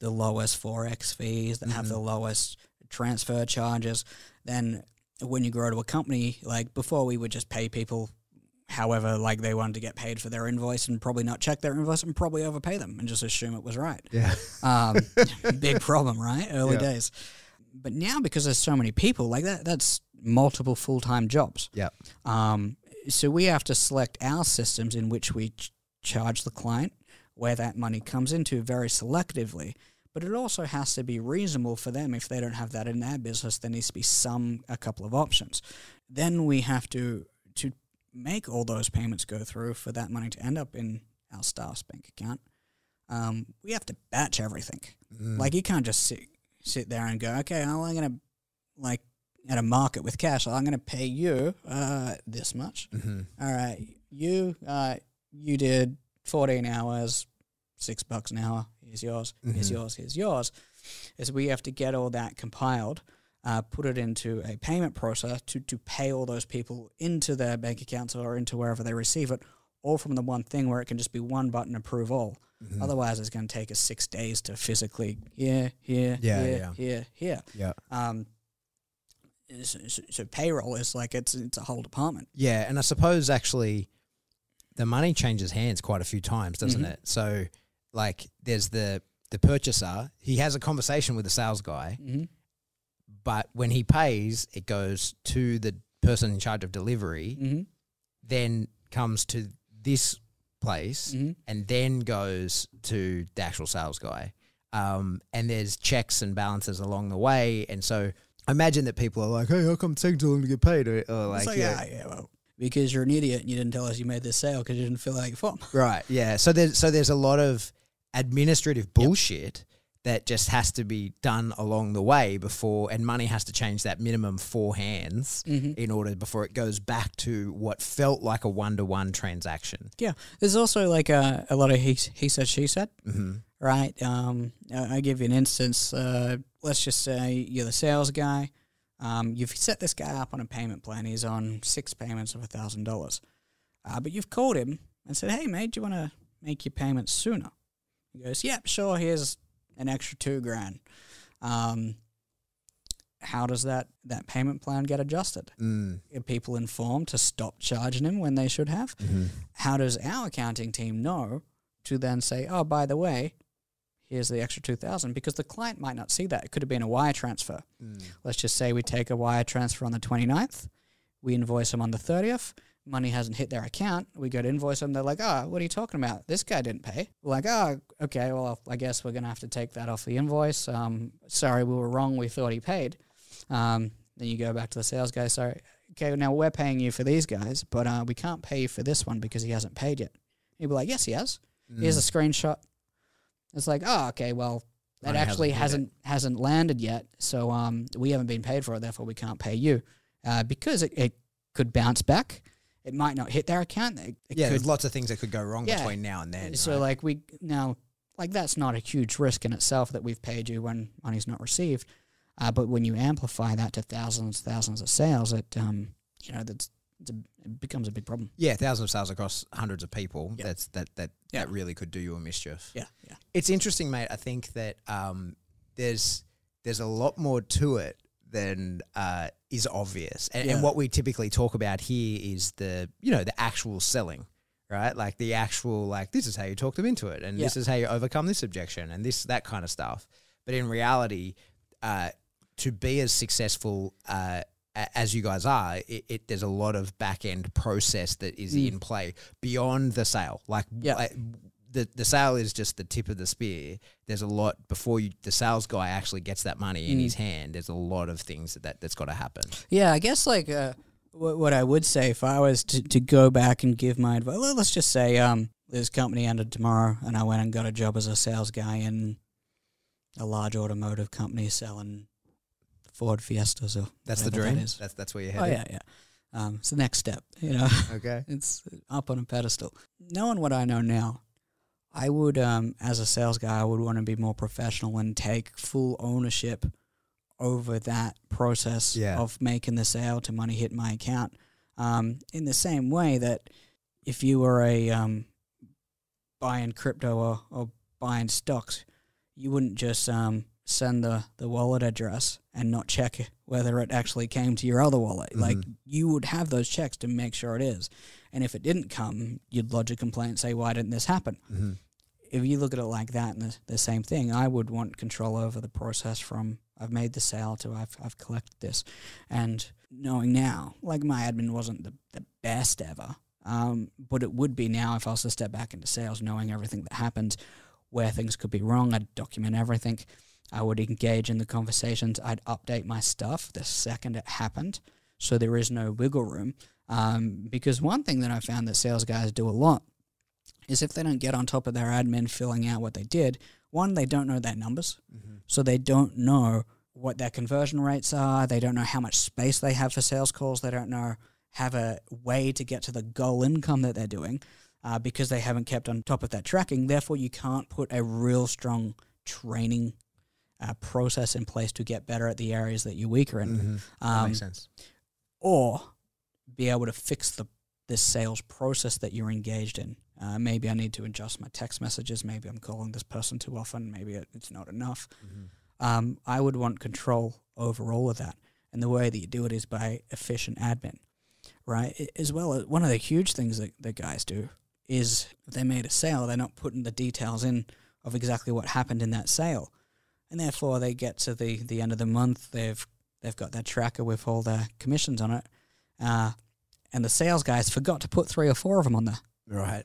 the lowest forex fees, that have Mhm. the lowest transfer charges? Then when you grow to a company, like before, we would just pay people however like they wanted to get paid for their invoice and probably not check their invoice and probably overpay them and just assume it was right. Yeah. Um, big problem, right? Early Yeah. days. But now because there's so many people, like that, that's multiple full time jobs. Yeah. Um, so we have to select our systems in which we ch- charge the client, where that money comes into very selectively. But it also has to be reasonable for them. If they don't have that in their business, there needs to be some a couple of options. Then we have to to make all those payments go through for that money to end up in our staff's bank account. Um, we have to batch everything. Mm. Like you can't just sit sit there and go, okay, I'm gonna like at a market with cash. I'm gonna pay you uh, this much. hmm All right, you uh, you did 14 hours, six bucks an hour. Here's yours. Here's Mhm. yours. Here's yours. Is we have to get all that compiled, uh, put it into a payment process to to pay all those people into their bank accounts or into wherever they receive it, all from the one thing where it can just be one button approve all. Mhm. Otherwise, it's going to take us six days to physically here, here, Yeah, here, yeah. here, here. Yeah. Um, so, so- so payroll is like it's it's a whole department. Yeah, and I suppose actually the money changes hands quite a few times, doesn't Mhm. it? So like there's the the purchaser, he has a conversation with the sales guy, Mm-hmm. but when he pays, it goes to the person in charge of delivery, Mm-hmm. then comes to this place, Mm-hmm. and then goes to the actual sales guy. Um, and there's checks and balances along the way, and so I imagine that people are like, "Hey, how come it's taking so long to get paid?" Or, or like, like, yeah, yeah, yeah, well, because you're an idiot and you didn't tell us you made this sale because you didn't fill out your form. Right. Yeah. So there's so there's a lot of administrative bullshit that just has to be done along the way before, and money has to change that minimum four hands Mm-hmm. in order before it goes back to what felt like a one to one transaction. Yeah, there's also like a, a lot of he, he said, she said, Mm-hmm. right? Um, I I give you an instance. Uh, let's just say you're the sales guy. Um, you've set this guy up on a payment plan. He's on six payments of a thousand dollars, uh, but you've called him and said, "Hey, mate, do you want to make your payments sooner?" He goes, "Yep, sure. Here's an extra two grand." Um, how does that that payment plan get adjusted? Mm. Are people informed to stop charging him when they should have? Mm-hmm. how does our accounting team know to then say, oh, by the way, here's the extra 2000 because the client might not see that. It could have been a wire transfer. Mm. Let's just say we take a wire transfer on the 29th, we invoice them on the 30th, money hasn't hit their account, we go to invoice them, they're like, oh, what are you talking about? This guy didn't pay. We're like, oh, okay, well, I guess we're going to have to take that off the invoice. Um, sorry, we were wrong, we thought he paid. Um, then you go back to the sales guy, sorry, okay, now we're paying you for these guys, but uh, we can't pay you for this one because he hasn't paid yet. He'd be like, yes, he has. Here's a screenshot. It's like, oh, okay, well, that hasn't actually it. hasn't hasn't landed yet, so um, we haven't been paid for it, therefore we can't pay you, uh, because it, it could bounce back. It might not hit their account. It, it yeah, could, there's lots of things that could go wrong Yeah. between now and then. so right? like we now like that's not a huge risk in itself that we've paid you when money's not received, uh, but when you amplify that to thousands, thousands of sales, it um, you know that's a, it becomes a big problem. yeah, thousands of sales across hundreds of people. Yeah. That's that that Yeah. that really could do you a mischief. Yeah, yeah. it's interesting, mate. I think that um, there's there's a lot more to it than uh, is obvious, and, Yeah. and what we typically talk about here is the you know the actual selling, right? Like the actual like this is how you talk them into it, and this is how you overcome this objection, and this that kind of stuff. But in reality, uh, to be as successful. Uh, as you guys are, it, it there's a lot of back end process that is Mm. in play beyond the sale. Like, Yeah. like, the the sale is just the tip of the spear. There's a lot before you the sales guy actually gets that money in Mm. his hand. There's a lot of things that, that that's got to happen. Yeah, I guess like uh, what, what I would say if I was to, to go back and give my advice, well, let's just say um, this company ended tomorrow and I went and got a job as a sales guy in a large automotive company selling Ford Fiesta. So That's the dream. is. That's that's where you're Oh, yeah, yeah. Um, it's the next step, you know. Okay. it's up on a pedestal. Knowing what I know now, I would, um, as a sales guy, I would want to be more professional and take full ownership over that process Yeah. of making the sale to money hit my account. Um, in the same way that if you were a um, buying crypto or, or buying stocks, you wouldn't just um, send the, the wallet address and not check whether it actually came to your other wallet. Like you would have those checks to make sure it is. And if it didn't come, you'd lodge a complaint and say, why didn't this happen? Mm-hmm. If you look at it like that and the, the same thing, I would want control over the process from I've made the sale to I've, I've collected this. And knowing now, like my admin wasn't the, the best ever, um, but it would be now if I was to step back into sales, knowing everything that happened, where things could be wrong. I'd document everything. I would engage in the conversations. I'd update my stuff the second it happened, so there is no wiggle room. Um, because one thing that I found that sales guys do a lot is if they don't get on top of their admin filling out what they did, one, they don't know their numbers, Mm-hmm. so they don't know what their conversion rates are. They don't know how much space they have for sales calls. They don't know have a way to get to the goal income that they're doing uh, because they haven't kept on top of that tracking. Therefore, you can't put a real strong training uh, process in place to get better at the areas that you're weaker in, Mm-hmm. um, makes sense. or be able to fix the this sales process that you're engaged in. Uh, maybe I need to adjust my text messages. Maybe I'm calling this person too often. Maybe it, it's not enough. Mm-hmm. Um, I would want control over all of that. And the way that you do it is by efficient admin, right? As well as one of the huge things that, that guys do is if they made a sale, they're not putting the details in of exactly what happened in that sale, and therefore they get to the the end of the month. They've they've got their tracker with all their commissions on it, uh, and the sales guys forgot to put three or four of them on there. Right.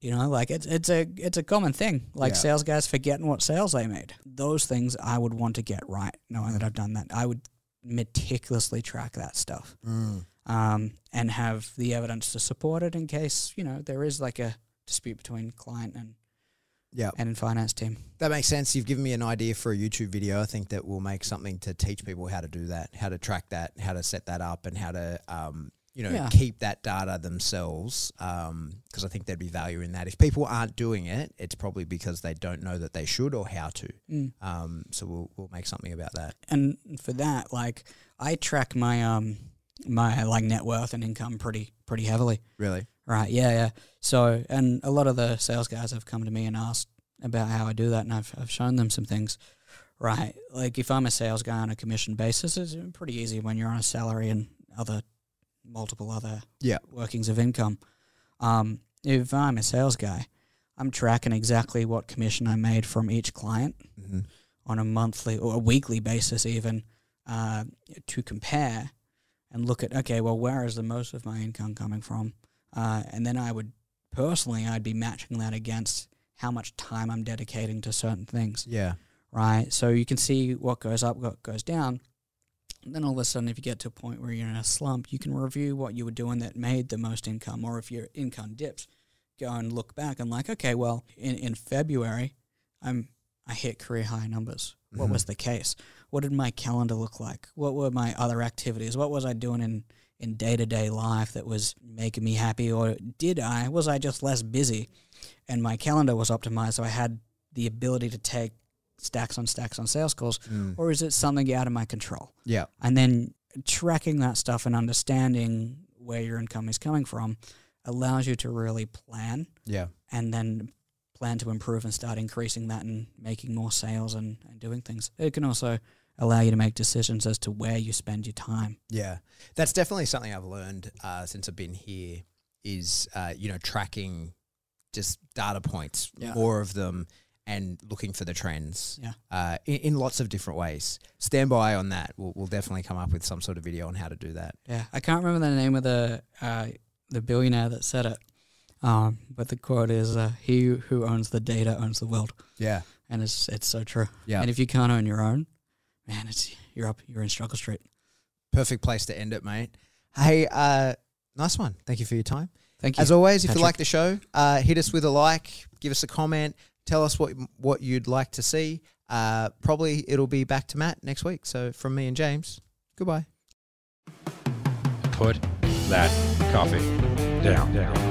You know, like it's it's a it's a common thing. Like Yeah. sales guys forgetting what sales they made. Those things I would want to get right, knowing that I've done that. I would meticulously track that stuff Mm. um, and have the evidence to support it in case you know there is like a dispute between client and Yeah. and in finance team. That makes sense. You've given me an idea for a YouTube video. I think that will make something to teach people how to do that, how to track that, how to set that up, and how to, um, you know, Yeah. keep that data themselves. Because I think there'd be value in that. If people aren't doing it, it's probably because they don't know that they should or how to. Mm. Um, so we'll we'll make something about that. And for that, like I track my um my like net worth and income pretty pretty heavily. Really. Right. Yeah. Yeah. So, and a lot of the sales guys have come to me and asked about how I do that, and I've I've shown them some things. Right. Like if I'm a sales guy on a commission basis, it's pretty easy when you're on a salary and other multiple other Yeah. workings of income. Um, if I'm a sales guy, I'm tracking exactly what commission I made from each client hmm on a monthly or a weekly basis, even uh, to compare and look at okay, well, where is the most of my income coming from? Uh, and then I would personally, I'd be matching that against how much time I'm dedicating to certain things, Yeah. right? So you can see what goes up, what goes down. And then all of a sudden, if you get to a point where you're in a slump, you can review what you were doing that made the most income, or if your income dips, go and look back and like, okay, well, in, in February, I'm I hit career high numbers. What Mhm. was the case? What did my calendar look like? What were my other activities? What was I doing in in day to day life that was making me happy, or did I was I just less busy, and my calendar was optimized, so I had the ability to take stacks on stacks on sales calls, Mm. or is it something out of my control? Yeah. and then tracking that stuff and understanding where your income is coming from allows you to really plan Yeah. and then plan to improve and start increasing that and making more sales and, and doing things. It can also allow you to make decisions as to where you spend your time. Yeah, that's definitely something I've learned uh, since I've been here. Is uh, you know tracking just data points, Yeah. more of them, and looking for the trends. Yeah. uh, in, in lots of different ways. Stand by on that. We'll, we'll definitely come up with some sort of video on how to do that. Yeah, I can't remember the name of the uh, the billionaire that said it, um, but the quote is, uh, "He who owns the data owns the world," Yeah, and it's it's so true. yeah. And if you can't own your own, man, it's you're up, you're in struggle street. Perfect place to end it, mate. Hey, uh, nice one. Thank you for your time. Thank you. As always, if Patrick. you like the show, uh, hit us with a like, give us a comment, tell us what what you'd like to see. Uh, probably it'll be back to Matt next week. So from me and James, goodbye. Put that coffee down. down.